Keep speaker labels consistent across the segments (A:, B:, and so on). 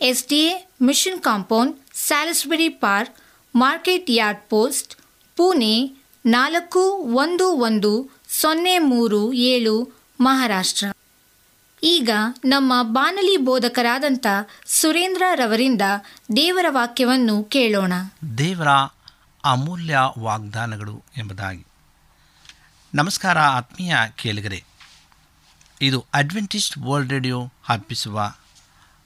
A: S D A mission compound, Salisbury Park, market yard post, Pune ನಾಲ್ಕು ಒಂದು ಒಂದು ಸೊನ್ನೆ ಮೂರು ಏಳು ಮಹಾರಾಷ್ಟ್ರ. ಈಗ ನಮ್ಮ ಬಾನಲಿ ಬೋಧಕರಾದಂಥ ಸುರೇಂದ್ರ ರವರಿಂದ ದೇವರ ವಾಕ್ಯವನ್ನು ಕೇಳೋಣ.
B: ದೇವರ ಅಮೂಲ್ಯ ವಾಗ್ದಾನಗಳು ಎಂಬುದಾಗಿ. ನಮಸ್ಕಾರ ಆತ್ಮೀಯ ಕೇಳಿಗರೆ. ಇದು ಅಡ್ವೆಂಟಿಸ್ಟ್ ವರ್ಲ್ಡ್ ರೇಡಿಯೋ ಅರ್ಪಿಸುವ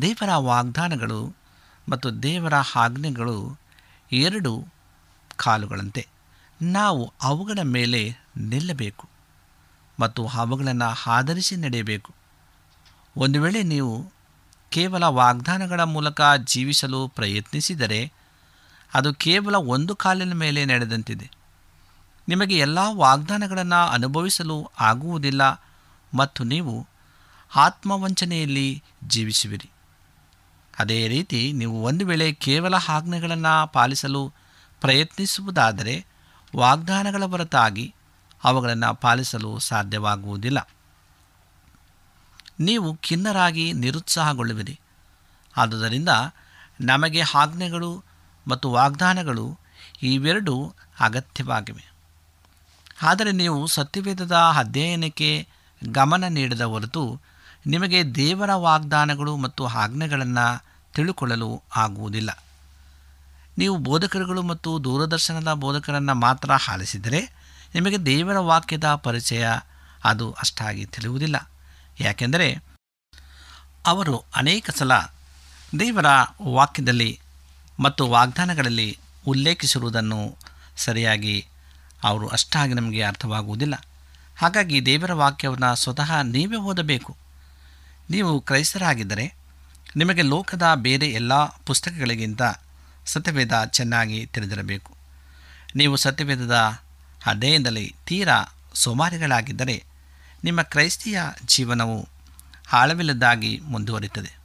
B: ದೇವರ ವಾಗ್ದಾನಗಳು ಮತ್ತು ದೇವರ ಆಜ್ಞೆಗಳು ಎರಡು ಕಾಲುಗಳಂತೆ. ನಾವು ಅವುಗಳ ಮೇಲೆ ನಿಲ್ಲಬೇಕು ಮತ್ತು ಅವುಗಳನ್ನು ಆಧರಿಸಿ ನಡೆಯಬೇಕು. ಒಂದು ವೇಳೆ ನೀವು ಕೇವಲ ವಾಗ್ದಾನಗಳ ಮೂಲಕ ಜೀವಿಸಲು ಪ್ರಯತ್ನಿಸಿದರೆ ಅದು ಕೇವಲ ಒಂದು ಕಾಲಿನ ಮೇಲೆ ನಡೆದಂತಿದೆ. ನಿಮಗೆ ಎಲ್ಲ ವಾಗ್ದಾನಗಳನ್ನು ಅನುಭವಿಸಲು ಆಗುವುದಿಲ್ಲ ಮತ್ತು ನೀವು ಆತ್ಮವಂಚನೆಯಲ್ಲಿ ಜೀವಿಸುವಿರಿ. ಅದೇ ರೀತಿ ನೀವು ಒಂದು ವೇಳೆ ಕೇವಲ ಆಜ್ಞೆಗಳನ್ನು ಪಾಲಿಸಲು ಪ್ರಯತ್ನಿಸುವುದಾದರೆ ವಾಗ್ದಾನಗಳ ಹೊರತಾಗಿ ಅವುಗಳನ್ನು ಪಾಲಿಸಲು ಸಾಧ್ಯವಾಗುವುದಿಲ್ಲ. ನೀವು ಖಿನ್ನರಾಗಿ ನಿರುತ್ಸಾಹಗೊಳ್ಳುವಿರಿ. ಆದುದರಿಂದ ನಮಗೆ ಆಜ್ಞೆಗಳು ಮತ್ತು ವಾಗ್ದಾನಗಳು ಇವೆರಡೂ ಅಗತ್ಯವಾಗಿವೆ. ಆದರೆ ನೀವು ಸತ್ಯವೇದದ ಅಧ್ಯಯನಕ್ಕೆ ಗಮನ ನೀಡದ ಹೊರತು ನಿಮಗೆ ದೇವರ ವಾಗ್ದಾನಗಳು ಮತ್ತು ಆಜ್ಞೆಗಳನ್ನು ತಿಳುಕೊಳ್ಳಲು ಆಗುವುದಿಲ್ಲ. ನೀವು ಬೋಧಕರುಗಳು ಮತ್ತು ದೂರದರ್ಶನದ ಬೋಧಕರನ್ನು ಮಾತ್ರ ಆಲಿಸಿದರೆ ನಿಮಗೆ ದೇವರ ವಾಕ್ಯದ ಪರಿಚಯ ಅದು ಅಷ್ಟಾಗಿ ತಿಳಿಯುವುದಿಲ್ಲ. ಯಾಕೆಂದರೆ ಅವರು ಅನೇಕ ಸಲ ದೇವರ ವಾಕ್ಯದಲ್ಲಿ ಮತ್ತು ವಾಗ್ದಾನಗಳಲ್ಲಿ ಉಲ್ಲೇಖಿಸಿರುವುದನ್ನು ಸರಿಯಾಗಿ ಅವರು ಅಷ್ಟಾಗಿ ನಮಗೆ ಅರ್ಥವಾಗುವುದಿಲ್ಲ. ಹಾಗಾಗಿ ದೇವರ ವಾಕ್ಯವನ್ನು ಸ್ವತಃ ನೀವೇ ಓದಬೇಕು. ನೀವು ಕ್ರೈಸ್ತರಾಗಿದ್ದರೆ ನಿಮಗೆ ಲೋಕದ ಬೇರೆ ಎಲ್ಲ ಪುಸ್ತಕಗಳಿಗಿಂತ ಸತ್ಯವೇದ ಚೆನ್ನಾಗಿ ತಿಳಿದಿರಬೇಕು. ನೀವು ಸತ್ಯವೇದದ ಅಧ್ಯಯನದಲ್ಲಿ ತೀರಾ ಸೋಮಾರಿಗಳಾಗಿದ್ದರೆ ನಿಮ್ಮ ಕ್ರೈಸ್ತಿಯ ಜೀವನವು ಆಳವಿಲ್ಲದಾಗಿ ಮುಂದುವರಿಯುತ್ತದೆ.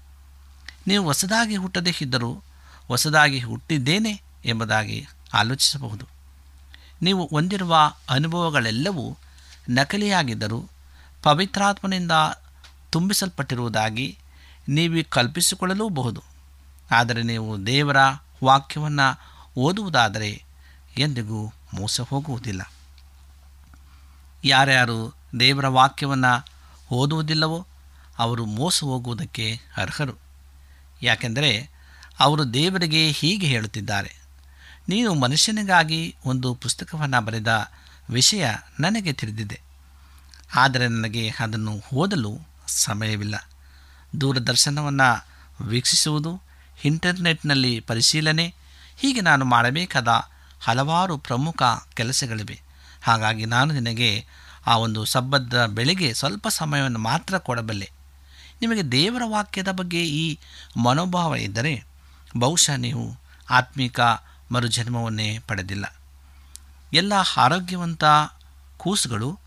B: ನೀವು ಹೊಸದಾಗಿ ಹುಟ್ಟದೇ ಇದ್ದರೂ ಹೊಸದಾಗಿ ಹುಟ್ಟಿದ್ದೇನೆ ಎಂಬುದಾಗಿ ಆಲೋಚಿಸಬಹುದು. ನೀವು ಹೊಂದಿರುವ ಅನುಭವಗಳೆಲ್ಲವೂ ನಕಲಿಯಾಗಿದ್ದರೂ ಪವಿತ್ರಾತ್ಮನಿಂದ ತುಂಬಿಸಲ್ಪಟ್ಟಿರುವುದಾಗಿ ನೀವು ಕಲ್ಪಿಸಿಕೊಳ್ಳಲೂಬಹುದು. ಆದರೆ ನೀವು ದೇವರ ವಾಕ್ಯವನ್ನು ಓದುವುದಾದರೆ ಎಂದಿಗೂ ಮೋಸ ಹೋಗುವುದಿಲ್ಲ ಯಾರ್ಯಾರು ದೇವರ ವಾಕ್ಯವನ್ನು ಓದುವುದಿಲ್ಲವೋ ಅವರು ಮೋಸ ಹೋಗುವುದಕ್ಕೆ ಅರ್ಹರು. ಯಾಕೆಂದರೆ ಅವರು ದೇವರಿಗೆ ಹೀಗೆ ಹೇಳುತ್ತಿದ್ದಾರೆ, ನೀನು ಮನುಷ್ಯನಿಗಾಗಿ ಒಂದು ಪುಸ್ತಕವನ್ನು ಬರೆದ ವಿಷಯ ನನಗೆ ತಿಳಿದಿದೆ. ಆದರೆ ನನಗೆ ಅದನ್ನು ಓದಲು ಸಮಯವಿಲ್ಲ. ದೂರದರ್ಶನವನ್ನು ವೀಕ್ಷಿಸುವುದು, ಇಂಟರ್ನೆಟ್ನಲ್ಲಿ ಪರಿಶೀಲನೆ, ಹೀಗೆ ನಾನು ಮಾಡಬೇಕಾದ ಹಲವಾರು ಪ್ರಮುಖ ಕೆಲಸಗಳಿವೆ. ಹಾಗಾಗಿ ನಾನು ನಿನಗೆ ಆ ಒಂದು ಸಬ್ಬದ ಬೆಳೆಗೆ ಸ್ವಲ್ಪ ಸಮಯವನ್ನು ಮಾತ್ರ ಕೊಡಬಲ್ಲೆ. ನಿಮಗೆ ದೇವರ ವಾಕ್ಯದ ಬಗ್ಗೆ ಈ ಮನೋಭಾವ ಇದ್ದರೆ ಬಹುಶಃ ನೀವು ಆತ್ಮಿಕ ಮರುಜನ್ಮವನ್ನೇ ಪಡೆದಿಲ್ಲ. ಎಲ್ಲ ಆರೋಗ್ಯವಂತ ಕೂಸುಗಳು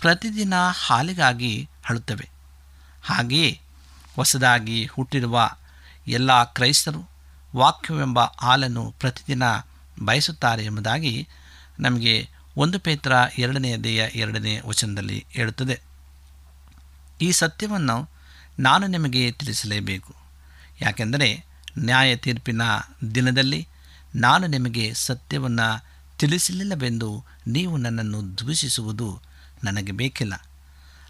B: ಪ್ರತಿದಿನ ಹಾಲಿಗಾಗಿ ಅಳುತ್ತವೆ. ಹಾಗೆಯೇ ಹೊಸದಾಗಿ ಹುಟ್ಟಿರುವ ಎಲ್ಲ ಕ್ರೈಸ್ತರು ವಾಕ್ಯವೆಂಬ ಹಾಲನ್ನು ಪ್ರತಿದಿನ ಬಯಸುತ್ತಾರೆ ಎಂಬುದಾಗಿ ನಮಗೆ ಒಂದು ಪೇತ್ರ ಎರಡನೆಯ ದೇಹ ಎರಡನೇ ವಚನದಲ್ಲಿ ಹೇಳುತ್ತದೆ. ಈ ಸತ್ಯವನ್ನು ನಾನು ನಿಮಗೆ ತಿಳಿಸಲೇಬೇಕು. ಯಾಕೆಂದರೆ ನ್ಯಾಯ ತೀರ್ಪಿನ ದಿನದಲ್ಲಿ ನಾನು ನಿಮಗೆ ಸತ್ಯವನ್ನು ತಿಳಿಸಲಿಲ್ಲವೆಂದು ನೀವು ನನ್ನನ್ನು ದೂಷಿಸುವುದು ನನಗೆ ಬೇಕಿಲ್ಲ.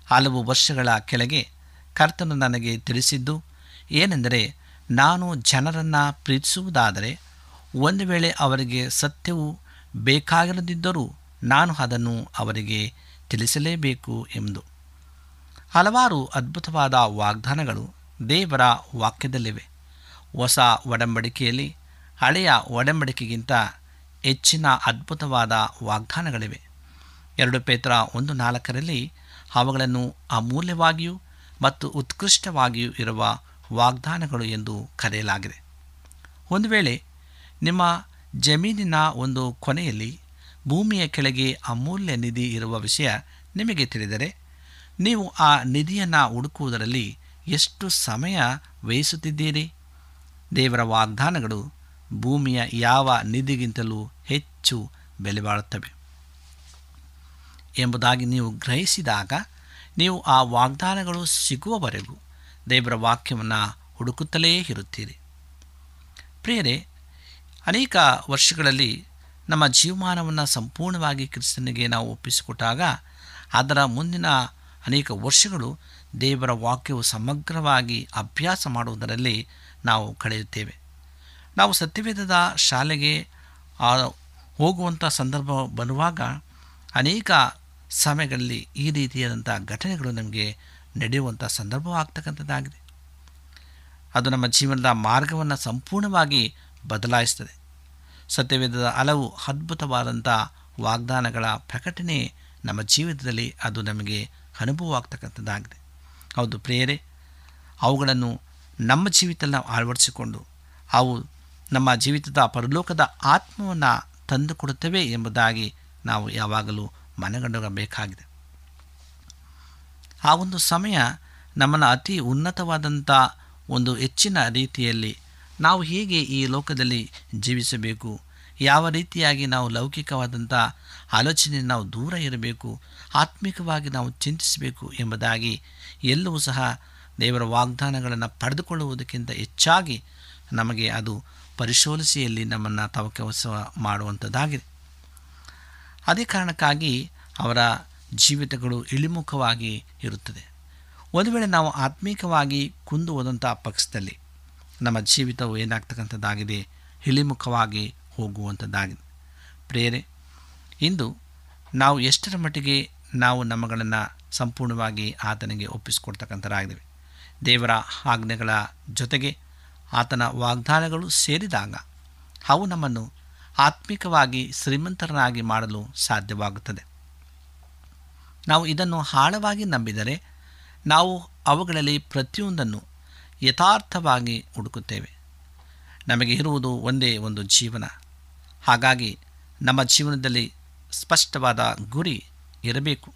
B: ಹಲವು ವರ್ಷಗಳ ಕೆಳಗೆ ಕರ್ತನು ನನಗೆ ತಿಳಿಸಿದ್ದು ಏನೆಂದರೆ, ನಾನು ಜನರನ್ನು ಪ್ರೀತಿಸುವುದಾದರೆ, ಒಂದು ವೇಳೆ ಅವರಿಗೆ ಸತ್ಯವು ಬೇಕಾಗಿರದಿದ್ದರೂ ನಾನು ಅದನ್ನು ಅವರಿಗೆ ತಿಳಿಸಲೇಬೇಕು ಎಂದು ಹಲವಾರು ಅದ್ಭುತವಾದ ವಾಗ್ದಾನಗಳು ದೇವರ ವಾಕ್ಯದಲ್ಲಿವೆ. ಹೊಸ ಒಡಂಬಡಿಕೆಯಲ್ಲಿ, ಹಳೆಯ ಒಡಂಬಡಿಕೆಗಿಂತ ಹೆಚ್ಚಿನ ಅದ್ಭುತವಾದ ವಾಗ್ದಾನಗಳಿವೆ. ಎರಡು ಪೇತ್ರ ಒಂದು ನಾಲ್ಕರಲ್ಲಿ ಅವುಗಳನ್ನು ಅಮೂಲ್ಯವಾಗಿಯೂ ಮತ್ತು ಉತ್ಕೃಷ್ಟವಾಗಿಯೂ ಇರುವ ವಾಗ್ದಾನಗಳು ಎಂದು ಕರೆಯಲಾಗಿದೆ. ಒಂದು ವೇಳೆ ನಿಮ್ಮ ಜಮೀನಿನ ಒಂದು ಕೊನೆಯಲ್ಲಿ ಭೂಮಿಯ ಕೆಳಗೆ ಅಮೂಲ್ಯ ನಿಧಿ ಇರುವ ವಿಷಯ ನಿಮಗೆ ತಿಳಿದರೆ, ನೀವು ಆ ನಿಧಿಯನ್ನು ಹುಡುಕುವುದರಲ್ಲಿ ಎಷ್ಟು ಸಮಯ ವ್ಯಯಿಸುತ್ತಿದ್ದೀರಿ? ದೇವರ ವಾಗ್ದಾನಗಳು ಭೂಮಿಯ ಯಾವ ನಿಧಿಗಿಂತಲೂ ಹೆಚ್ಚು ಬೆಲೆ ಬಾಳುತ್ತವೆ ಎಂಬುದಾಗಿ ನೀವು ಗ್ರಹಿಸಿದಾಗ ನೀವು ಆ ವಾಗ್ದಾನಗಳು ಸಿಗುವವರೆಗೂ ದೇವರ ವಾಕ್ಯವನ್ನು ಹುಡುಕುತ್ತಲೇ ಇರುತ್ತೀರಿ. ಪ್ರಿಯರೇ, ಅನೇಕ ವರ್ಷಗಳಲ್ಲಿ ನಮ್ಮ ಜೀವಮಾನವನ್ನು ಸಂಪೂರ್ಣವಾಗಿ ಕ್ರಿಸ್ತನಿಗೆ ನಾವು ಒಪ್ಪಿಸಿಕೊಟ್ಟಾಗ ಅದರ ಮುಂದಿನ ಅನೇಕ ವರ್ಷಗಳು ದೇವರ ವಾಕ್ಯವು ಸಮಗ್ರವಾಗಿ ಅಭ್ಯಾಸ ಮಾಡುವುದರಲ್ಲಿ ನಾವು ಕಳೆಯುತ್ತೇವೆ. ನಾವು ಸತ್ಯವೇದದ ಶಾಲೆಗೆ ಹೋಗುವಂಥ ಸಂದರ್ಭ ಬರುವಾಗ ಅನೇಕ ಸಮಯಗಳಲ್ಲಿ ಈ ರೀತಿಯಾದಂಥ ಘಟನೆಗಳು ನಮಗೆ ನಡೆಯುವಂಥ ಸಂದರ್ಭವಾಗ್ತಕ್ಕಂಥದ್ದಾಗಿದೆ ಅದು ನಮ್ಮ ಜೀವನದ ಮಾರ್ಗವನ್ನು ಸಂಪೂರ್ಣವಾಗಿ ಬದಲಾಯಿಸ್ತದೆ. ಸತ್ಯವೇದದ ಹಲವು ಅದ್ಭುತವಾದಂಥ ವಾಗ್ದಾನಗಳ ಪ್ರಕಟಣೆ ನಮ್ಮ ಜೀವಿತದಲ್ಲಿ ಅದು ನಮಗೆ ಅನುಭವ ಆಗ್ತಕ್ಕಂಥದ್ದಾಗಿದೆ. ಹೌದು ಪ್ರೇರೆ ಅವುಗಳನ್ನು ನಮ್ಮ ಜೀವಿತದಲ್ಲಿ ನಾವು ಅಳವಡಿಸಿಕೊಂಡು ಅವು ನಮ್ಮ ಜೀವಿತದ ಪರಲೋಕದ ಆತ್ಮವನ್ನು ತಂದುಕೊಡುತ್ತವೆ ಎಂಬುದಾಗಿ ನಾವು ಯಾವಾಗಲೂ ಮನಗಂಡಬೇಕಾಗಿದೆ ಆ ಒಂದು ಸಮಯ ನಮ್ಮನ್ನು ಅತಿ ಉನ್ನತವಾದಂಥ ಒಂದು ಹೆಚ್ಚಿನ ರೀತಿಯಲ್ಲಿ ನಾವು ಹೇಗೆ ಈ ಲೋಕದಲ್ಲಿ ಜೀವಿಸಬೇಕು, ಯಾವ ರೀತಿಯಾಗಿ ನಾವು ಲೌಕಿಕವಾದಂಥ ಆಲೋಚನೆ ನಾವು ದೂರ ಇರಬೇಕು, ಆತ್ಮಿಕವಾಗಿ ನಾವು ಚಿಂತಿಸಬೇಕು ಎಂಬುದಾಗಿ ಎಲ್ಲವೂ ಸಹ ದೇವರ ವಾಗ್ದಾನಗಳನ್ನು ಪಡೆದುಕೊಳ್ಳುವುದಕ್ಕಿಂತ ಹೆಚ್ಚಾಗಿ ನಮಗೆ ಅದು ಪರಿಶೋಧಿಸಿಯಲ್ಲಿ ನಮ್ಮನ್ನು ತವಕವಸ ಮಾಡುವಂಥದ್ದಾಗಿದೆ ಅದೇ ಕಾರಣಕ್ಕಾಗಿ ಅವರ ಜೀವಿತಗಳು ಇಳಿಮುಖವಾಗಿ ಇರುತ್ತದೆ. ಒಂದು ವೇಳೆ ನಾವು ಆತ್ಮೀಕವಾಗಿ ಕುಂದು ಹೋದಂಥ ಪಕ್ಷದಲ್ಲಿ ನಮ್ಮ ಜೀವಿತವು ಏನಾಗ್ತಕ್ಕಂಥದ್ದಾಗಿದೆ? ಇಳಿಮುಖವಾಗಿ ಹೋಗುವಂಥದ್ದಾಗಿದೆ. ಪ್ರೇರೆ ಇಂದು ನಾವು ಎಷ್ಟರ ಮಟ್ಟಿಗೆ ನಾವು ನಮ್ಮಗಳನ್ನು ಸಂಪೂರ್ಣವಾಗಿ ಆತನಿಗೆ ಒಪ್ಪಿಸಿಕೊಡ್ತಕ್ಕಂಥದ್ದಾಗಿದ್ದೇವೆ ದೇವರ ಆಜ್ಞೆಗಳ ಜೊತೆಗೆ ಆತನ ವಾಗ್ದಾನಗಳು ಸೇರಿದಾಗ ಅವು ನಮ್ಮನ್ನು ಆತ್ಮಿಕವಾಗಿ ಶ್ರೀಮಂತರನ್ನಾಗಿ ಮಾಡಲು ಸಾಧ್ಯವಾಗುತ್ತದೆ. ನಾವು ಇದನ್ನು ಆಳವಾಗಿ ನಂಬಿದರೆ ನಾವು ಅವುಗಳಲ್ಲಿ ಪ್ರತಿಯೊಂದನ್ನು ಯಥಾರ್ಥವಾಗಿ ಹುಡುಕುತ್ತೇವೆ. ನಮಗೆ ಇರುವುದು ಒಂದೇ ಒಂದು ಜೀವನ. ಹಾಗಾಗಿ ನಮ್ಮ ಜೀವನದಲ್ಲಿ ಸ್ಪಷ್ಟವಾದ ಗುರಿ ಇರಬೇಕು.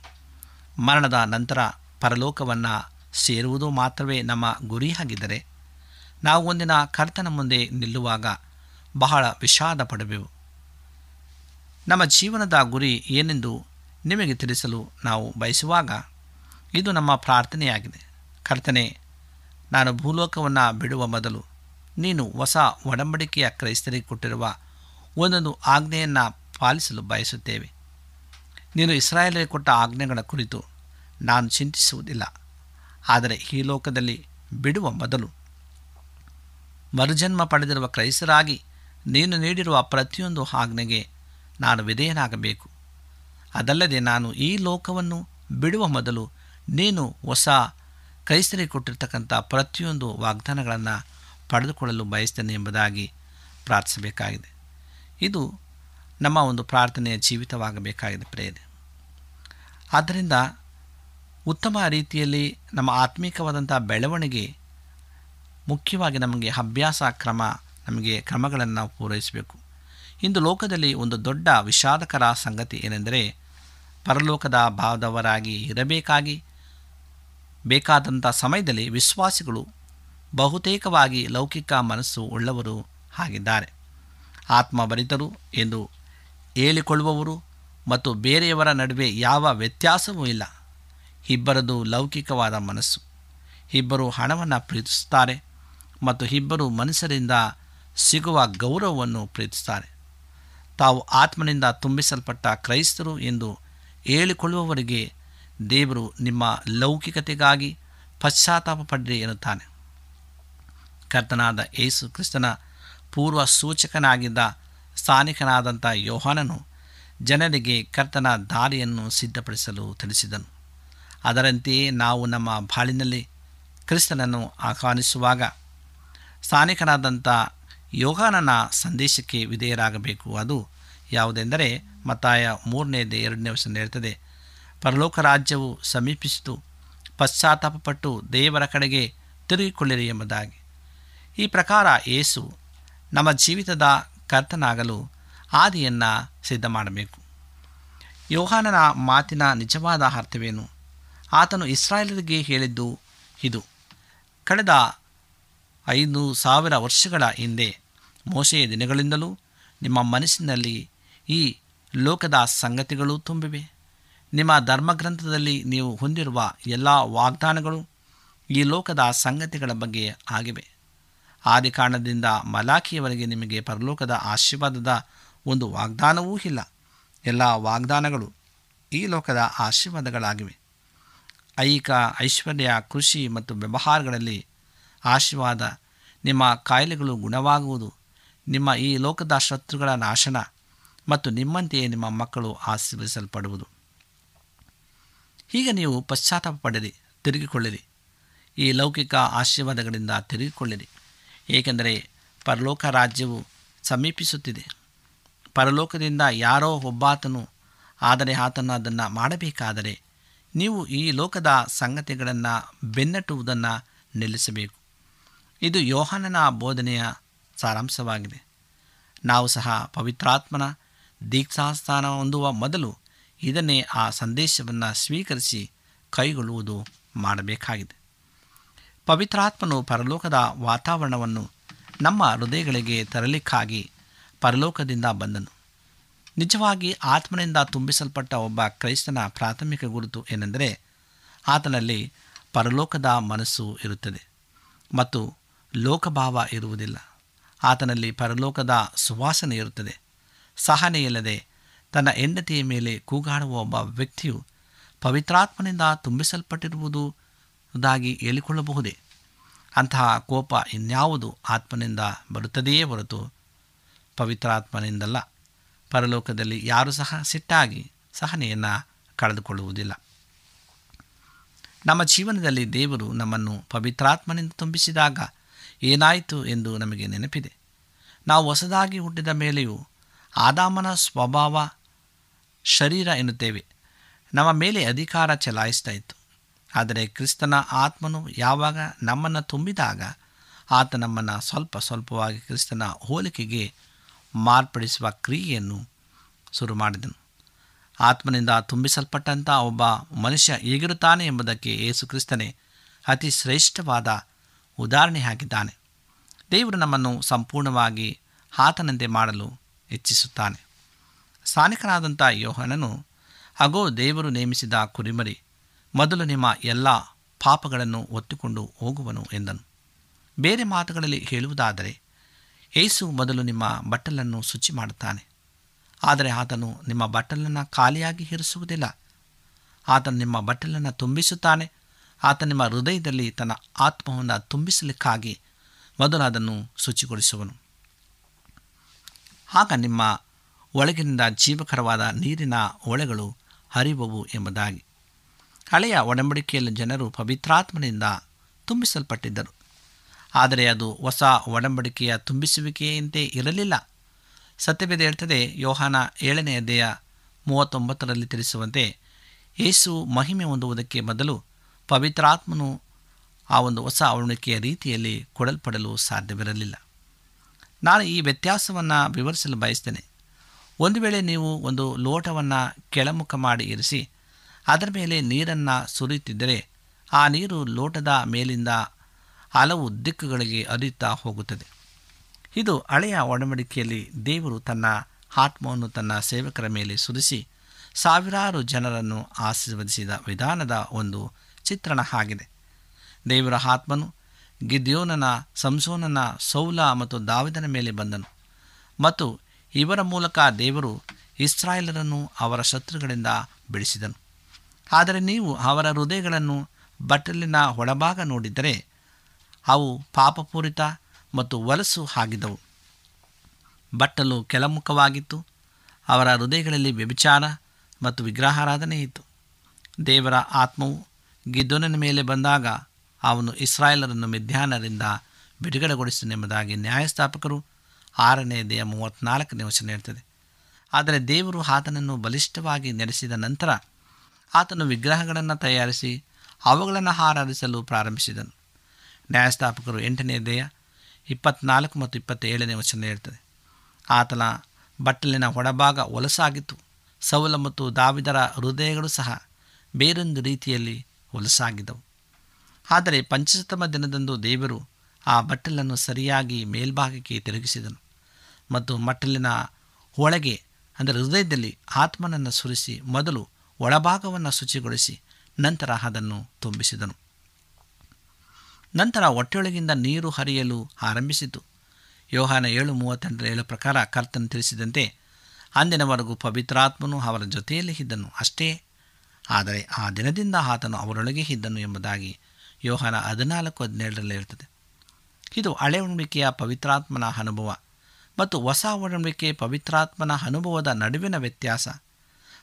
B: ಮರಣದ ನಂತರ ಪರಲೋಕವನ್ನು ಸೇರುವುದು ಮಾತ್ರವೇ ನಮ್ಮ ಗುರಿಯಾಗಿದ್ದರೆ ನಾವು ಒಂದಿನ ಕರ್ತನ ಮುಂದೆ ನಿಲ್ಲುವಾಗ ಬಹಳ ವಿಷಾದ ಪಡಬೇಕು ನಮ್ಮ ಜೀವನದ ಗುರಿ ಏನೆಂದು ನಿಮಗೆ ತಿಳಿಸಲು ನಾವು ಬಯಸುವಾಗ ಇದು ನಮ್ಮ ಪ್ರಾರ್ಥನೆಯಾಗಿದೆ. ಕರ್ತನೆ, ನಾನು ಭೂಲೋಕವನ್ನು ಬಿಡುವ ಮೊದಲು ನೀನು ಹೊಸ ಒಡಂಬಡಿಕೆಯ ಕ್ರೈಸ್ತರಿಗೆ ಕೊಟ್ಟಿರುವ ಒಂದೊಂದು ಆಜ್ಞೆಯನ್ನು ಪಾಲಿಸಲು ಬಯಸುತ್ತೇವೆ. ನೀನು ಇಸ್ರಾಯೇಲರಿಗೆ ಕೊಟ್ಟ ಆಜ್ಞೆಗಳ ಕುರಿತು ನಾನು ಚಿಂತಿಸುವುದಿಲ್ಲ. ಆದರೆ ಈ ಲೋಕದಲ್ಲಿ ಬಿಡುವ ಮೊದಲು ಮರುಜನ್ಮ ಪಡೆದಿರುವ ಕ್ರೈಸ್ತರಾಗಿ ನೀನು ನೀಡಿರುವ ಪ್ರತಿಯೊಂದು ಆಜ್ಞೆಗೆ ನಾನು ವಿಧೇಯನಾಗಬೇಕು. ಅದಲ್ಲದೆ ನಾನು ಈ ಲೋಕವನ್ನು ಬಿಡುವ ಮೊದಲು ನೀನು ಹೊಸ ಕೈಸರಿ ಕೊಟ್ಟಿರ್ತಕ್ಕಂಥ ಪ್ರತಿಯೊಂದು ವಾಗ್ದಾನಗಳನ್ನು ಪಡೆದುಕೊಳ್ಳಲು ಬಯಸ್ತೇನೆ ಎಂಬುದಾಗಿ ಪ್ರಾರ್ಥಿಸಬೇಕಾಗಿದೆ. ಇದು ನಮ್ಮ ಒಂದು ಪ್ರಾರ್ಥನೆಯ ಜೀವಿತವಾಗಬೇಕಾಗಿದೆ ಪ್ರೇರೆ ಆದ್ದರಿಂದ ಉತ್ತಮ ರೀತಿಯಲ್ಲಿ ನಮ್ಮ ಆತ್ಮೀಕವಾದಂಥ ಬೆಳವಣಿಗೆ ಮುಖ್ಯವಾಗಿ ನಮಗೆ ಅಭ್ಯಾಸ ಕ್ರಮ ನಮಗೆ ಕ್ರಮಗಳನ್ನು ಪೂರೈಸಬೇಕು. ಇಂದು ಲೋಕದಲ್ಲಿ ಒಂದು ದೊಡ್ಡ ವಿಷಾದಕರ ಸಂಗತಿ ಏನೆಂದರೆ, ಪರಲೋಕದ ಭಾವದವರಾಗಿ ಇರಬೇಕಾಗಿ, ಬೇಕಾದಂಥ ಸಮಯದಲ್ಲಿ ವಿಶ್ವಾಸಿಗಳು ಬಹುತೇಕವಾಗಿ ಲೌಕಿಕ ಮನಸ್ಸು ಉಳ್ಳವರು ಆಗಿದ್ದಾರೆ ಆತ್ಮಭರಿತರು ಎಂದು ಹೇಳಿಕೊಳ್ಳುವವರು ಮತ್ತು ಬೇರೆಯವರ ನಡುವೆ ಯಾವ ವ್ಯತ್ಯಾಸವೂ ಇಲ್ಲ. ಇಬ್ಬರದು ಲೌಕಿಕವಾದ ಮನಸ್ಸು. ಇಬ್ಬರು ಹಣವನ್ನು ಪ್ರೀತಿಸುತ್ತಾರೆ ಮತ್ತು ಇಬ್ಬರು ಮನುಷ್ಯರಿಂದ ಸಿಗುವ ಗೌರವವನ್ನು ಪ್ರೀತಿಸುತ್ತಾರೆ. ತಾವು ಆತ್ಮನಿಂದ ತುಂಬಿಸಲ್ಪಟ್ಟ ಕ್ರೈಸ್ತರು ಎಂದು ಹೇಳಿಕೊಳ್ಳುವವರಿಗೆ ದೇವರು ನಿಮ್ಮ ಲೌಕಿಕತೆಗಾಗಿ ಪಶ್ಚಾತ್ತಾಪ ಪಡ್ರಿ ಎನ್ನುತ್ತಾನೆ. ಕರ್ತನಾದ ಯೇಸು ಕ್ರಿಸ್ತನ ಪೂರ್ವ ಸೂಚಕನಾಗಿದ್ದ ಸ್ಥಾನಿಕನಾದಂಥ ಯೋಹಾನನು ಜನರಿಗೆ ಕರ್ತನ ದಾರಿಯನ್ನು ಸಿದ್ಧಪಡಿಸಲು ತಿಳಿಸಿದನು. ಅದರಂತೆಯೇ ನಾವು ನಮ್ಮ ಬಾಳಿನಲ್ಲಿ ಕ್ರಿಸ್ತನನ್ನು ಆಹ್ವಾನಿಸುವಾಗ ಸ್ಥಾನಿಕನಾದಂಥ ಯೋಹಾನನ ಸಂದೇಶಕ್ಕೆ ವಿಧೇಯರಾಗಬೇಕು. ಅದು ಯಾವುದೆಂದರೆ ಮತ್ತಾಯ ಮೂರನೇದೇ ಎರಡನೇ ವರ್ಷ ಹೇಳ್ತದೆ, ಪರಲೋಕ ರಾಜ್ಯವು ಸಮೀಪಿಸಿತು, ಪಶ್ಚಾತ್ತಾಪಪಟ್ಟು ದೇವರ ಕಡೆಗೆ ತಿರುಗಿಕೊಳ್ಳಿರಿ ಎಂಬುದಾಗಿ. ಈ ಪ್ರಕಾರ ಏಸು ನಮ್ಮ ಜೀವಿತದ ಕರ್ತನಾಗಲು ಆದಿಯನ್ನು ಸಿದ್ಧ ಮಾಡಬೇಕು ಯೋಹಾನನ ಮಾತಿನ ನಿಜವಾದ ಅರ್ಥವೇನು? ಆತನು ಇಸ್ರಾಯೇಲರಿಗೆ ಹೇಳಿದ್ದು ಇದು. ಕಳೆದ ಐದು ಸಾವಿರ ವರ್ಷಗಳ ಹಿಂದೆ ಮೋಸೆಯ ದಿನಗಳಿಂದಲೂ ನಿಮ್ಮ ಮನಸ್ಸಿನಲ್ಲಿ ಈ ಲೋಕದ ಸಂಗತಿಗಳು ತುಂಬಿವೆ. ನಿಮ್ಮ ಧರ್ಮಗ್ರಂಥದಲ್ಲಿ ನೀವು ಹೊಂದಿರುವ ಎಲ್ಲ ವಾಗ್ದಾನಗಳು ಈ ಲೋಕದ ಸಂಗತಿಗಳ ಬಗ್ಗೆ ಆಗಿವೆ. ಆದಿ ಕಾರಣದಿಂದ ಮಲಾಖಿಯವರೆಗೆ ನಿಮಗೆ ಪರಲೋಕದ ಆಶೀರ್ವಾದದ ಒಂದು ವಾಗ್ದಾನವೂ ಇಲ್ಲ. ಎಲ್ಲ ವಾಗ್ದಾನಗಳು ಈ ಲೋಕದ ಆಶೀರ್ವಾದಗಳಾಗಿವೆ. ಐಕ ಐಶ್ವರ್ಯ, ಕೃಷಿ ಮತ್ತು ವ್ಯವಹಾರಗಳಲ್ಲಿ ಆಶೀರ್ವಾದ. ನಿಮ್ಮ ಕಾಯಿಲೆಗಳು ಗುಣವಾಗುವುದು. ನಿಮ್ಮ ಈ ಲೋಕದ ಶತ್ರುಗಳ ನಾಶನ ಮತ್ತು ನಿಮ್ಮಂತೆಯೇ ನಿಮ್ಮ ಮಕ್ಕಳು ಆಶೀರ್ವದಿಸಲ್ಪಡುವುದು. ಹೀಗೆ ನೀವು ಪಶ್ಚಾತ್ತಾಪ ಪಡೆದಿ ತಿರುಗಿಕೊಳ್ಳಿರಿ. ಈ ಲೌಕಿಕ ಆಶೀರ್ವಾದಗಳಿಂದ ತಿರುಗಿಕೊಳ್ಳಿರಿ. ಏಕೆಂದರೆ ಪರಲೋಕ ರಾಜ್ಯವು ಸಮೀಪಿಸುತ್ತಿದೆ. ಪರಲೋಕದಿಂದ ಯಾರೋ ಒಬ್ಬಾತನು, ಆದರೆ ಆತನು ಅದನ್ನು ಮಾಡಬೇಕಾದರೆ ನೀವು ಈ ಲೋಕದ ಸಂಗತಿಗಳನ್ನು ಬೆನ್ನಟ್ಟುವುದನ್ನು ನಿಲ್ಲಿಸಬೇಕು. ಇದು ಯೋಹಾನನ ಬೋಧನೆಯ ಸಾರಾಂಶವಾಗಿದೆ. ನಾವು ಸಹ ಪವಿತ್ರಾತ್ಮನ ದೀಕ್ಷಾಸ್ಥಾನ ಹೊಂದುವ ಮೊದಲು ಇದನ್ನೇ ಆ ಸಂದೇಶವನ್ನು ಸ್ವೀಕರಿಸಿ ಕೈಗೊಳ್ಳುವುದು ಮಾಡಬೇಕಾಗಿದೆ. ಪವಿತ್ರಾತ್ಮನು ಪರಲೋಕದ ವಾತಾವರಣವನ್ನು ನಮ್ಮ ಹೃದಯಗಳಿಗೆ ತರಲಿಕ್ಕಾಗಿ ಪರಲೋಕದಿಂದ ಬಂದನು. ನಿಜವಾಗಿ ಆತ್ಮನಿಂದ ತುಂಬಿಸಲ್ಪಟ್ಟ ಒಬ್ಬ ಕ್ರೈಸ್ತನ ಪ್ರಾಥಮಿಕ ಗುರುತು ಏನೆಂದರೆ, ಆತನಲ್ಲಿ ಪರಲೋಕದ ಮನಸ್ಸು ಇರುತ್ತದೆ ಮತ್ತು ಲೋಕಭಾವ ಇರುವುದಿಲ್ಲ. ಆತನಲ್ಲಿ ಪರಲೋಕದ ಸುವಾಸನೆ ಇರುತ್ತದೆ. ಸಹನೆಯಿಲ್ಲದೆ ತನ್ನ ಹೆಂಡತಿಯ ಮೇಲೆ ಕೂಗಾಡುವ ಒಬ್ಬ ವ್ಯಕ್ತಿಯು ಪವಿತ್ರಾತ್ಮನಿಂದ ತುಂಬಿಸಲ್ಪಟ್ಟಿರುವುದು ದಾಗಿ ಹೇಳಿಕೊಳ್ಳಬಹುದೇ? ಅಂತಹ ಕೋಪ ಇನ್ಯಾವುದು ಆತ್ಮನಿಂದ ಬರುತ್ತದೆಯೇ ಹೊರತು ಪವಿತ್ರಾತ್ಮನಿಂದಲ್ಲ. ಪರಲೋಕದಲ್ಲಿ ಯಾರೂ ಸಹ ಸಿಟ್ಟಾಗಿ ಸಹನೆಯನ್ನು ಕಳೆದುಕೊಳ್ಳುವುದಿಲ್ಲ. ನಮ್ಮ ಜೀವನದಲ್ಲಿ ದೇವರು ನಮ್ಮನ್ನು ಪವಿತ್ರಾತ್ಮನಿಂದ ತುಂಬಿಸಿದಾಗ ಏನಾಯಿತು ಎಂದು ನಮಗೆ ನೆನಪಿದೆ. ನಾವು ಹೊಸದಾಗಿ ಹುಟ್ಟಿದ ಮೇಲೆಯೂ ಆದಾಮನ ಸ್ವಭಾವ ಶರೀರ ಎನ್ನುತ್ತೇವೆ. ನಮ್ಮ ಮೇಲೆ ಅಧಿಕಾರ ಚಲಾಯಿಸ್ತಾ ಇತ್ತು. ಆದರೆ ಕ್ರಿಸ್ತನ ಆತ್ಮನು ಯಾವಾಗ ನಮ್ಮನ್ನು ತುಂಬಿದಾಗ ಆತ ನಮ್ಮನ್ನು ಸ್ವಲ್ಪ ಸ್ವಲ್ಪವಾಗಿ ಕ್ರಿಸ್ತನ ಹೋಲಿಕೆಗೆ ಮಾರ್ಪಡಿಸುವ ಕ್ರಿಯೆಯನ್ನು ಶುರು ಮಾಡಿದನು. ಆತ್ಮನಿಂದ ತುಂಬಿಸಲ್ಪಟ್ಟಂಥ ಒಬ್ಬ ಮನುಷ್ಯ ಹೇಗಿರುತ್ತಾನೆ ಎಂಬುದಕ್ಕೆ ಯೇಸು ಕ್ರಿಸ್ತನೇ ಅತಿ ಶ್ರೇಷ್ಠವಾದ ಉದಾಹರಣೆಯಾಗಿದ್ದಾನೆ ದೇವರು ನಮ್ಮನ್ನು ಸಂಪೂರ್ಣವಾಗಿ ಆತನಂತೆ ಮಾಡಲು ಇಚ್ಛಿಸುತ್ತಾನೆ. ಸ್ಥಾನಿಕನಾದಂಥ ಯೋಹನನು, ಅಗೋ, ದೇವರು ನೇಮಿಸಿದ ಕುರಿಮರಿ, ಮೊದಲು ನಿಮ್ಮ ಎಲ್ಲ ಪಾಪಗಳನ್ನು ಒತ್ತುಕೊಂಡು ಹೋಗುವನು ಎಂದನು. ಬೇರೆ ಮಾತುಗಳಲ್ಲಿ ಹೇಳುವುದಾದರೆ ಏಸು ಮೊದಲು ನಿಮ್ಮ ಬಟ್ಟಲನ್ನು ಶುಚಿ ಮಾಡುತ್ತಾನೆ. ಆದರೆ ಆತನು ನಿಮ್ಮ ಬಟ್ಟಲನ್ನು ಖಾಲಿಯಾಗಿ ಇರಿಸುವುದಿಲ್ಲ. ಆತನು ನಿಮ್ಮ ಬಟ್ಟಲನ್ನು ತುಂಬಿಸುತ್ತಾನೆ. ಆತ ನಿಮ್ಮ ಹೃದಯದಲ್ಲಿ ತನ್ನ ಆತ್ಮವನ್ನು ತುಂಬಿಸಲಿಕ್ಕಾಗಿ ಮೊದಲು ಅದನ್ನು ಶುಚಿಗೊಳಿಸುವನು. ಆಗ ನಿಮ್ಮ ಒಳಗಿನಿಂದ ಜೀವಕರವಾದ ನೀರಿನ ಒಳೆಗಳು ಹರಿವವು ಎಂಬುದಾಗಿ. ಹಳೆಯ ಒಡಂಬಡಿಕೆಯಲ್ಲಿ ಜನರು ಪವಿತ್ರಾತ್ಮನಿಂದ ತುಂಬಿಸಲ್ಪಟ್ಟಿದ್ದರು. ಆದರೆ ಅದು ಹೊಸ ಒಡಂಬಡಿಕೆಯ ತುಂಬಿಸುವಿಕೆಯಂತೆ ಇರಲಿಲ್ಲ. ಸತ್ಯವೇದ ಹೇಳ್ತದೆ, ಯೋಹಾನ ಏಳನೆಯ ದೇಹ ಮೂವತ್ತೊಂಬತ್ತರಲ್ಲಿ ತಿಳಿಸುವಂತೆ, ಯೇಸು ಮಹಿಮೆ ಹೊಂದುವುದಕ್ಕೆ ಮೊದಲು ಪವಿತ್ರಾತ್ಮನು ಆ ಒಂದು ಹೊಸ ಅವಣಿಕೆಯ ರೀತಿಯಲ್ಲಿ ಕೊಡಲ್ಪಡಲು ಸಾಧ್ಯವಿರಲಿಲ್ಲ. ನಾನು ಈ ವ್ಯತ್ಯಾಸವನ್ನು ವಿವರಿಸಲು ಬಯಸ್ತೇನೆ. ಒಂದು ವೇಳೆ ನೀವು ಒಂದು ಲೋಟವನ್ನು ಕೆಳಮುಖ ಮಾಡಿ ಇರಿಸಿ, ಅದರ ಮೇಲೆ ನೀರನ್ನು ಸುರಿಯುತ್ತಿದ್ದರೆ ಆ ನೀರು ಲೋಟದ ಮೇಲಿಂದ ಹಲವು ದಿಕ್ಕುಗಳಿಗೆ ಅರಿಯುತ್ತಾ ಹೋಗುತ್ತದೆ. ಇದು ಹಳೆಯ ಒಡಂಬಡಿಕೆಯಲ್ಲಿ ದೇವರು ತನ್ನ ಆತ್ಮವನ್ನು ತನ್ನ ಸೇವಕರ ಮೇಲೆ ಸುರಿಸಿ ಸಾವಿರಾರು ಜನರನ್ನು ಆಶೀರ್ವದಿಸಿದ ವಿಧಾನದ ಒಂದು ಚಿತ್ರಣ ಆಗಿದೆ. ದೇವರ ಆತ್ಮನು ಗಿದ್ಯೋನನ, ಸಂಸೋನನ, ಸೌಲ ಮತ್ತು ದಾವಿದನ ಮೇಲೆ ಬಂದನು. ಮತ್ತು ಇವರ ಮೂಲಕ ದೇವರು ಇಸ್ರಾಯೇಲರನ್ನು ಅವರ ಶತ್ರುಗಳಿಂದ ಬಿಡಿಸಿದನು. ಆದರೆ ನೀವು ಅವರ ಹೃದಯಗಳನ್ನು ಬಟ್ಟಲಿನ ಒಳಭಾಗ ನೋಡಿದರೆ ಅವು ಪಾಪಪೂರಿತ ಮತ್ತು ವಲಸು ಆಗಿದ್ದವು. ಬಟ್ಟಲು ಕೆಲಮುಖವಾಗಿತ್ತು ಅವರ ಹೃದಯಗಳಲ್ಲಿ ವ್ಯಭಿಚಾರ ಮತ್ತು ವಿಗ್ರಹಾರಾಧನೆ ಇತ್ತು. ದೇವರ ಆತ್ಮವು ಗಿದ್ದೋನನ ಮೇಲೆ ಬಂದಾಗ ಅವನು ಇಸ್ರಾಯೇಲರನ್ನು ಮಿಧ್ಯಾನರಿಂದ ಬಿಡುಗಡೆಗೊಳಿಸಿದನೆಂಬುದಾಗಿ ನ್ಯಾಯಸ್ಥಾಪಕರು ಆರನೇ ದೇಹ ಮೂವತ್ತ್ನಾಲ್ಕನೇ ವಚನ ಹೇಳ್ತದೆ. ಆದರೆ ದೇವರು ಆತನನ್ನು ಬಲಿಷ್ಠವಾಗಿ ನೆಲೆಸಿದ ನಂತರ ಆತನು ವಿಗ್ರಹಗಳನ್ನು ತಯಾರಿಸಿ ಅವುಗಳನ್ನು ಆರಾಧಿಸಲು ಪ್ರಾರಂಭಿಸಿದನು. ನ್ಯಾಯಸ್ಥಾಪಕರು ಎಂಟನೇ ದೇಹ ಇಪ್ಪತ್ನಾಲ್ಕು ಮತ್ತು ಇಪ್ಪತ್ತೇಳನೇ ವಚನ ಹೇಳ್ತದೆ. ಆತನ ಬಟ್ಟಲಿನ ಒಳಭಾಗ ಹೊಲಸಾಗಿತ್ತು. ಸೌಲ ಮತ್ತು ದಾವಿದರ ಹೃದಯಗಳು ಸಹ ಬೇರೊಂದು ರೀತಿಯಲ್ಲಿ ಹೊಲಸಾಗಿದ್ದವು. ಆದರೆ ಪಂಚಶತಮ ದಿನದಂದು ದೇವರು ಆ ಬಟ್ಟಲನ್ನು ಸರಿಯಾಗಿ ಮೇಲ್ಭಾಗಕ್ಕೆ ತಿರುಗಿಸಿದನು ಮತ್ತು ಮಟ್ಟಲಿನ ಒಳಗೆ, ಅಂದರೆ ಹೃದಯದಲ್ಲಿ ಆತ್ಮನನ್ನು ಸುರಿಸಿ ಮೊದಲು ಒಳಭಾಗವನ್ನು ಶುಚಿಗೊಳಿಸಿ ನಂತರ ಅದನ್ನು ತುಂಬಿಸಿದನು. ನಂತರ ಹೊಟ್ಟೆಯೊಳಗಿಂದ ನೀರು ಹರಿಯಲು ಆರಂಭಿಸಿತು. ಯೋಹಾನ ಏಳು ಮೂವತ್ತೆಂಟರ ಏಳು ಪ್ರಕಾರ ಕರ್ತನು ತಿಳಿಸಿದಂತೆ, ಅಂದಿನವರೆಗೂ ಪವಿತ್ರಾತ್ಮನು ಅವರ ಜೊತೆಯಲ್ಲಿ ಇದ್ದನು. ಅಷ್ಟೇ ಆದರೆ ಆ ದಿನದಿಂದ ಆತನು ಅವರೊಳಗೆ ಇದ್ದನು ಎಂಬುದಾಗಿ ಯೋಹನ ಹದಿನಾಲ್ಕು ಹದಿನೇಳರಲ್ಲಿ ಇರ್ತದೆ ಇದು ಹಳೆ ಒಡಂಬಡಿಕೆಯ ಪವಿತ್ರಾತ್ಮನ ಅನುಭವ ಮತ್ತು ಹೊಸ ಒಡಂಬಡಿಕೆ ಪವಿತ್ರಾತ್ಮನ ಅನುಭವದ ನಡುವಿನ ವ್ಯತ್ಯಾಸ.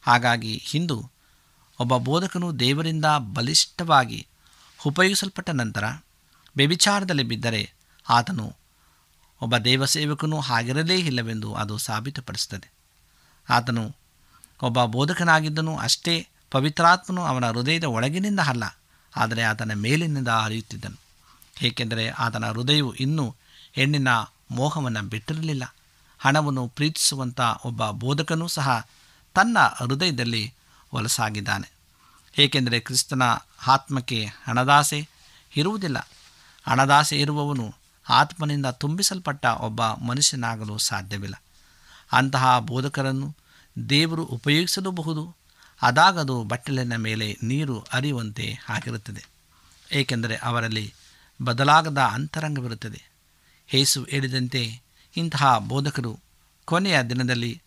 B: ಹಾಗಾಗಿ ಹಿಂದೂ ಒಬ್ಬ ಬೋಧಕನು ದೇವರಿಂದ ಬಲಿಷ್ಠವಾಗಿ ಉಪಯೋಗಿಸಲ್ಪಟ್ಟ ನಂತರ ವ್ಯಭಿಚಾರದಲ್ಲಿ ಬಿದ್ದರೆ ಆತನು ಒಬ್ಬ ದೇವಸೇವಕನೂ ಆಗಿರಲೇ ಇಲ್ಲವೆಂದು ಅದು ಸಾಬೀತುಪಡಿಸುತ್ತದೆ. ಆತನು ಒಬ್ಬ ಬೋಧಕನಾಗಿದ್ದನು ಅಷ್ಟೇ ಪವಿತ್ರಾತ್ಮನು ಅವನ ಹೃದಯದ ಒಳಗಿನಿಂದ ಅಲ್ಲ, ಆದರೆ ಆತನ ಮೇಲಿನಿಂದ ಹರಿಯುತ್ತಿದ್ದನು. ಏಕೆಂದರೆ ಆತನ ಹೃದಯವು ಇನ್ನೂ ಹೆಣ್ಣಿನ ಮೋಹವನ್ನು ಬಿಟ್ಟಿರಲಿಲ್ಲ. ಹಣವನ್ನು ಪ್ರೀತಿಸುವಂಥ ಒಬ್ಬ ಬೋಧಕನೂ ಸಹ ತನ್ನ ಹೃದಯದಲ್ಲಿ ಹೊಲಸಾಗಿದ್ದಾನೆ. ಏಕೆಂದರೆ ಕ್ರಿಸ್ತನ ಆತ್ಮಕ್ಕೆ ಹಣದಾಸೆ ಇರುವುದಿಲ್ಲ. ಹಣದಾಸೆ ಇರುವವನು ಆತ್ಮನಿಂದ ತುಂಬಿಸಲ್ಪಟ್ಟ ಒಬ್ಬ ಮನುಷ್ಯನಾಗಲು ಸಾಧ್ಯವಿಲ್ಲ. ಅಂತಹ ಬೋಧಕರನ್ನು ದೇವರು ಉಪಯೋಗಿಸಲೂಬಹುದು ಅದಾಗದು ಬಟ್ಟಲಿನ ಮೇಲೆ ನೀರು ಅರಿಯುವಂತೆ ಆಗಿರುತ್ತದೆ. ಏಕೆಂದರೆ ಅವರಲ್ಲಿ ಬದಲಾಗದ ಅಂತರಂಗವಿರುತ್ತದೆ. ಹೇಸು ಹೇಳಿದಂತೆ ಇಂತಹ ಬೋಧಕರು ಕೊನೆಯ ದಿನದಲ್ಲಿ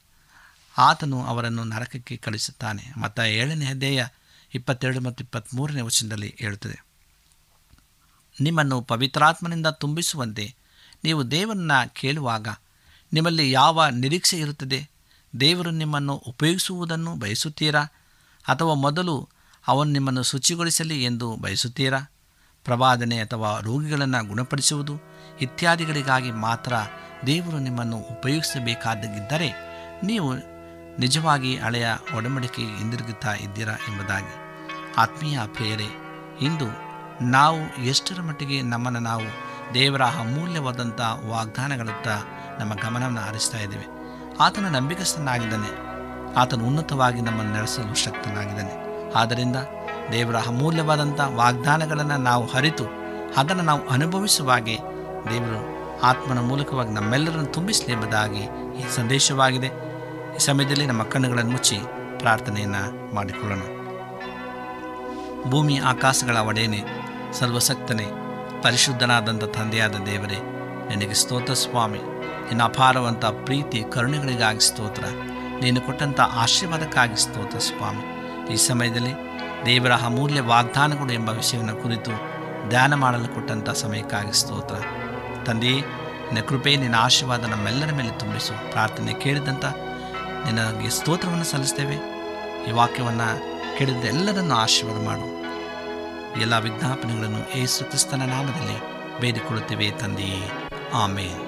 B: ಆತನು ಅವರನ್ನು ನರಕಕ್ಕೆ ಕಳಿಸುತ್ತಾನೆ ಮತ್ತು ಏಳನೇ ಅಧ್ಯಾಯ ಇಪ್ಪತ್ತೆರಡು ಮತ್ತು ಇಪ್ಪತ್ತ್ಮೂರನೇ ವಚನದಲ್ಲಿ ಹೇಳುತ್ತದೆ. ನಿಮ್ಮನ್ನು ಪವಿತ್ರಾತ್ಮನಿಂದ ತುಂಬಿಸುವಂತೆ ನೀವು ದೇವರನ್ನು ಕೇಳುವಾಗ ನಿಮ್ಮಲ್ಲಿ ಯಾವ ನಿರೀಕ್ಷೆ ಇರುತ್ತದೆ? ದೇವರು ನಿಮ್ಮನ್ನು ಉಪಯೋಗಿಸುವುದನ್ನು ಬಯಸುತ್ತೀರಾ? ಅಥವಾ ಮೊದಲು ಅವನು ನಿಮ್ಮನ್ನು ಶುಚಿಗೊಳಿಸಲಿ ಎಂದು ಬಯಸುತ್ತೀರಾ? ಪ್ರವಾದನೆ ಅಥವಾ ರೋಗಿಗಳನ್ನು ಗುಣಪಡಿಸುವುದು ಇತ್ಯಾದಿಗಳಿಗಾಗಿ ಮಾತ್ರ ದೇವರು ನಿಮ್ಮನ್ನು ಉಪಯೋಗಿಸಬೇಕಾದಗಿದ್ದರೆ ನೀವು ನಿಜವಾಗಿ ಹಳೆಯ ಒಡಂಬಡಿಕೆಗೆ ಹಿಂದಿರುಗುತ್ತಾ ಇದ್ದೀರಾ ಎಂಬುದಾಗಿ. ಆತ್ಮೀಯ ಪ್ರೇಯರೆ, ಇಂದು ನಾವು ಎಷ್ಟರ ಮಟ್ಟಿಗೆ ನಮ್ಮನ್ನು ನಾವು ದೇವರ ಅಮೂಲ್ಯವಾದಂಥ ವಾಗ್ದಾನಗಳತ್ತ ನಮ್ಮ ಗಮನವನ್ನು ಹರಿಸ್ತಾ ಇದ್ದೇವೆ. ಆತನ ನಂಬಿಕಸ್ಥನಾಗಿದ್ದಾನೆ ಆತನು ಉನ್ನತವಾಗಿ ನಮ್ಮನ್ನು ನಡೆಸಲು ಶಕ್ತನಾಗಿದ್ದಾನೆ. ಆದ್ದರಿಂದ ದೇವರ ಅಮೂಲ್ಯವಾದಂಥ ವಾಗ್ದಾನಗಳನ್ನು ನಾವು ಹರಿತು ಅದನ್ನು ನಾವು ಅನುಭವಿಸುವ ಹಾಗೆ ದೇವರು ಆತ್ಮನ ಮೂಲಕವಾಗಿ ನಮ್ಮೆಲ್ಲರನ್ನು ತುಂಬಿಸಲಿ ಎಂಬುದಾಗಿ ಈ ಸಂದೇಶವಾಗಿದೆ. ಈ ಸಮಯದಲ್ಲಿ ನಮ್ಮ ಕಣ್ಣುಗಳನ್ನು ಮುಚ್ಚಿ ಪ್ರಾರ್ಥನೆಯನ್ನು ಮಾಡಿಕೊಳ್ಳೋಣ. ಭೂಮಿ ಆಕಾಶಗಳ ಒಡೆಯನೆ, ಸರ್ವಸಕ್ತನೆ, ಪರಿಶುದ್ಧನಾದಂಥ ತಂದೆಯಾದ ದೇವರೇ, ನಿನಗೆ ಸ್ತೋತ್ರ ಸ್ವಾಮಿ. ನಿನ್ನ ಅಪಾರವಂಥ ಪ್ರೀತಿ ಕರುಣೆಗಳಿಗಾಗಿ ಸ್ತೋತ್ರ. ನೀನು ಕೊಟ್ಟಂಥ ಆಶೀರ್ವಾದಕ್ಕಾಗಿ ಸ್ತೋತ್ರ, ಸ್ವಾಮಿ. ಈ ಸಮಯದಲ್ಲಿ ದೇವರ ಅಮೂಲ್ಯ ವಾಗ್ದಾನಗಳು ಎಂಬ ವಿಷಯವನ್ನು ಕುರಿತು ಧ್ಯಾನ ಮಾಡಲು ಕೊಟ್ಟಂಥ ಸಮಯಕ್ಕಾಗಿ ಸ್ತೋತ್ರ. ತಂದೆಯೇ ನಿನ್ನ ಕೃಪೆ, ನಿನ್ನ ಆಶೀರ್ವಾದ ನಮ್ಮೆಲ್ಲರ ಮೇಲೆ ತುಂಬಿಸು. ಪ್ರಾರ್ಥನೆ ಕೇಳಿದಂಥ ನಿನಗೆ ಸ್ತೋತ್ರವನ್ನು ಸಲ್ಲಿಸ್ತೇವೆ. ಈ ವಾಕ್ಯವನ್ನು ಕೇಳಿದ ಎಲ್ಲರನ್ನು ಆಶೀರ್ವಾದ ಮಾಡು. ಎಲ್ಲ ವಿಜ್ಞಾಪನೆಗಳನ್ನು ಏಸು ಕ್ರಿಸ್ತನ ನಾಮದಲ್ಲಿ ಬೇಡಿಕೊಳ್ಳುತ್ತೇವೆ ತಂದೆಯೇ ಆಮೇಲೆ